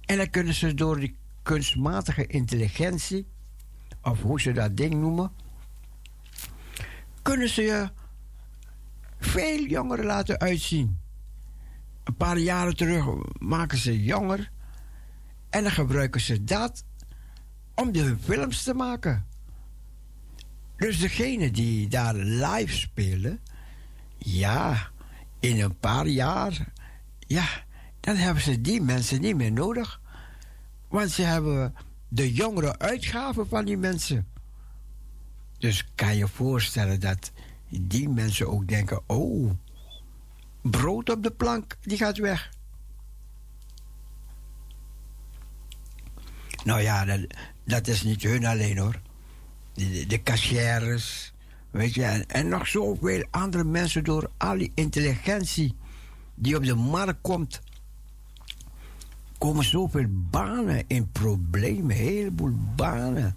En dan kunnen ze door die kunstmatige intelligentie, of hoe ze dat ding noemen, kunnen ze je veel jonger laten uitzien. Een paar jaren terug maken ze jonger en dan gebruiken ze dat om de films te maken. Dus degene die daar live spelen, ja, in een paar jaar, ja, dan hebben ze die mensen niet meer nodig. Want ze hebben de jongere uitgaven van die mensen. Dus kan je voorstellen dat die mensen ook denken: oh, brood op de plank, die gaat weg. Nou ja, dat, dat is niet hun alleen hoor. De, de, weet je, en, en nog zoveel andere mensen door al die intelligentie die op de markt komt. Komen zoveel banen in problemen, een heleboel banen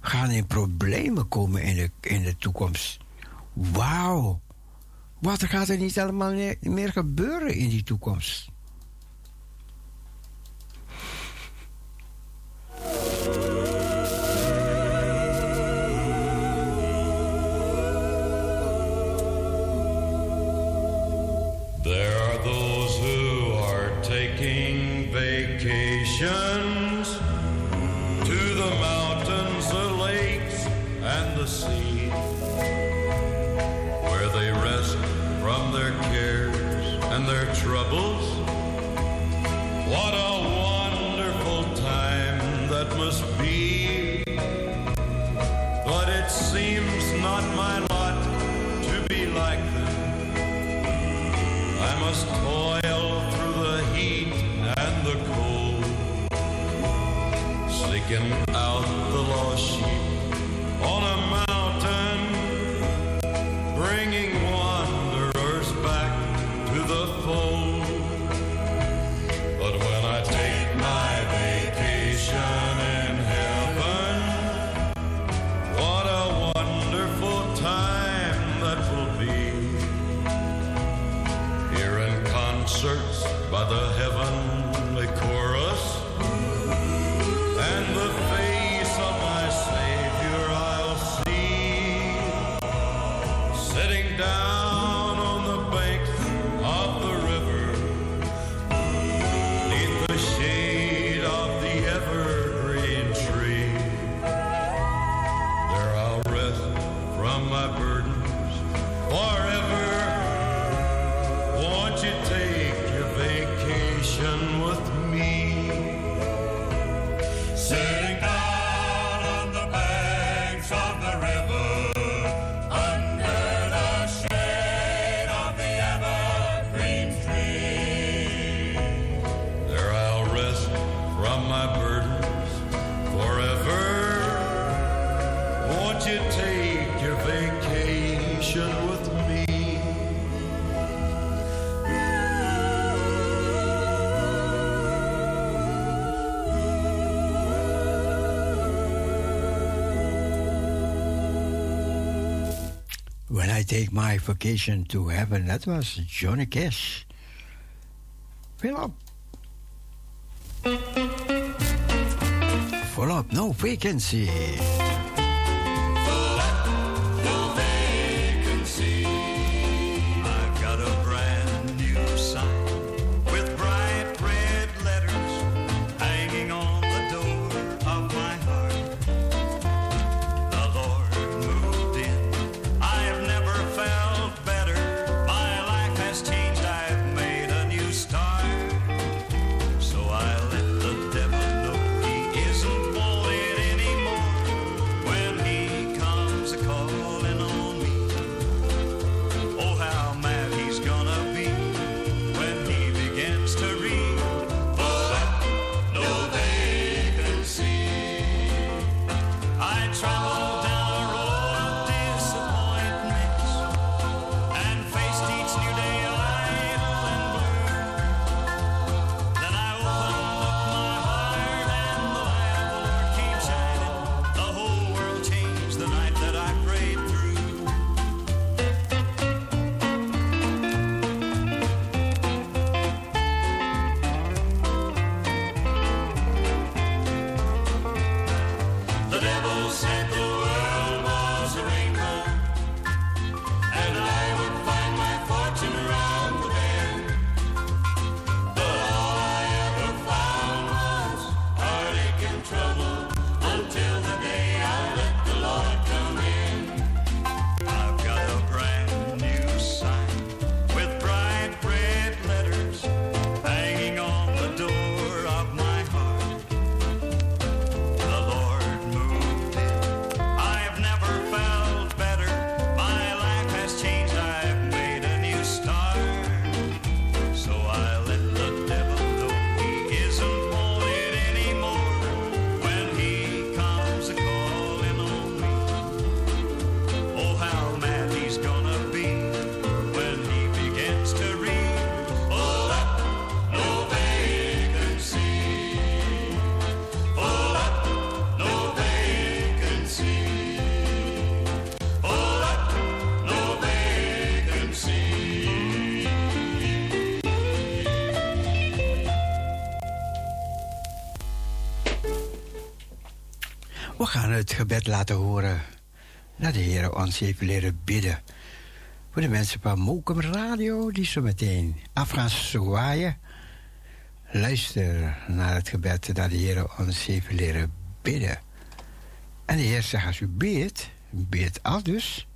gaan in problemen komen in de, in de toekomst. Wauw. Wat gaat er niet allemaal meer, meer gebeuren in die toekomst? There are those take my vacation to heaven. That was Johnny Cash. Fill up. Full up, no vacancy. het gebed laten horen naar de Heer ons leren bidden. Voor de mensen van Mokum Radio die zo meteen af gaan zwaaien. Luister naar het gebed dat de Heren ons leren bidden. En de Heer zegt als u bidt, bid al dus.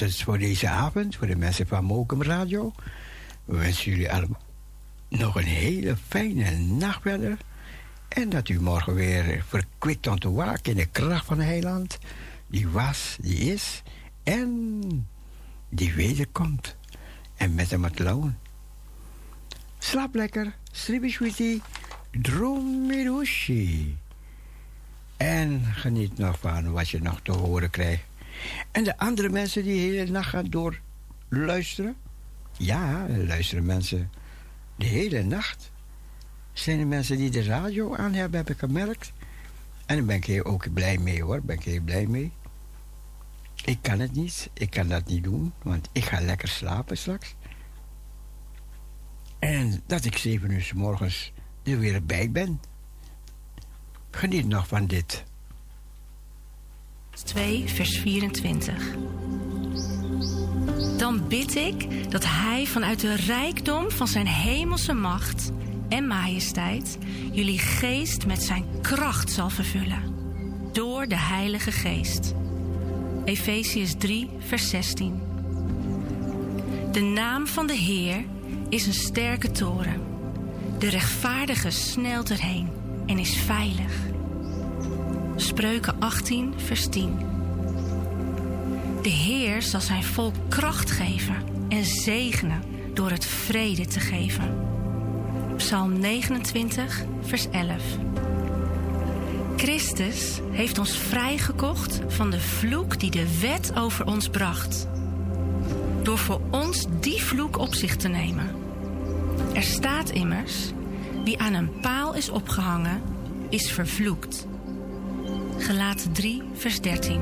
Het het voor deze avond, voor de mensen van Mokum Radio. We wensen jullie allemaal nog een hele fijne nacht verder. En dat u morgen weer verkwikt om te waken in de kracht van de heiland. Die was, die is en die wederkomt. En met hem het loon. Slaap lekker, Sribishwiti, Dromirushi. En geniet nog van wat je nog te horen krijgt. En de andere mensen die de hele nacht gaan door luisteren. Ja, luisteren mensen de hele nacht. Zijn er mensen die de radio aan hebben, heb ik gemerkt. En daar ben ik ook blij mee hoor, ben ik heel blij mee. Ik kan het niet, ik kan dat niet doen, want ik ga lekker slapen straks. En dat ik zeven uur morgens er weer bij ben. Geniet nog van dit. 2, vers 24. Dan bid ik dat Hij vanuit de rijkdom van Zijn hemelse macht en majesteit jullie geest met Zijn kracht zal vervullen. Door de Heilige Geest. Efeziërs 3, vers 16. De naam van de Heer is een sterke toren. De rechtvaardige snelt erheen en is veilig. Spreuken 18, vers 10. De Heer zal zijn volk kracht geven en zegenen door het vrede te geven. Psalm 29, vers 11. Christus heeft ons vrijgekocht van de vloek die de wet over ons bracht. Door voor ons die vloek op zich te nemen. Er staat immers: wie aan een paal is opgehangen, is vervloekt. Gelaten 3, vers 13.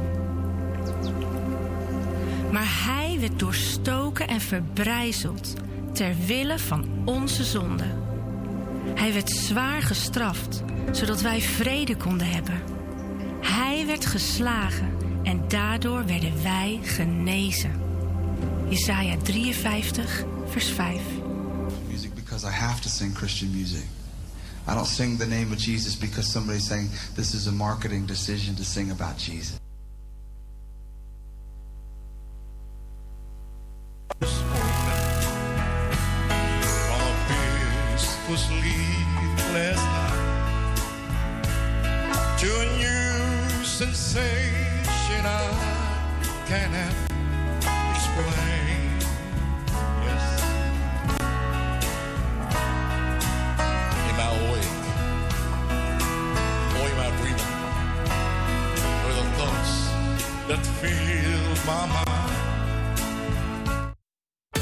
Maar hij werd doorstoken en verbrijzeld ter wille van onze zonde. Hij werd zwaar gestraft, zodat wij vrede konden hebben. Hij werd geslagen en daardoor werden wij genezen. Jesaja 53, vers 5. music because I have to sing Christian music. I don't sing the name of Jesus because somebody's saying this is a marketing decision to sing about Jesus. Sensation I explain. That fill my mind?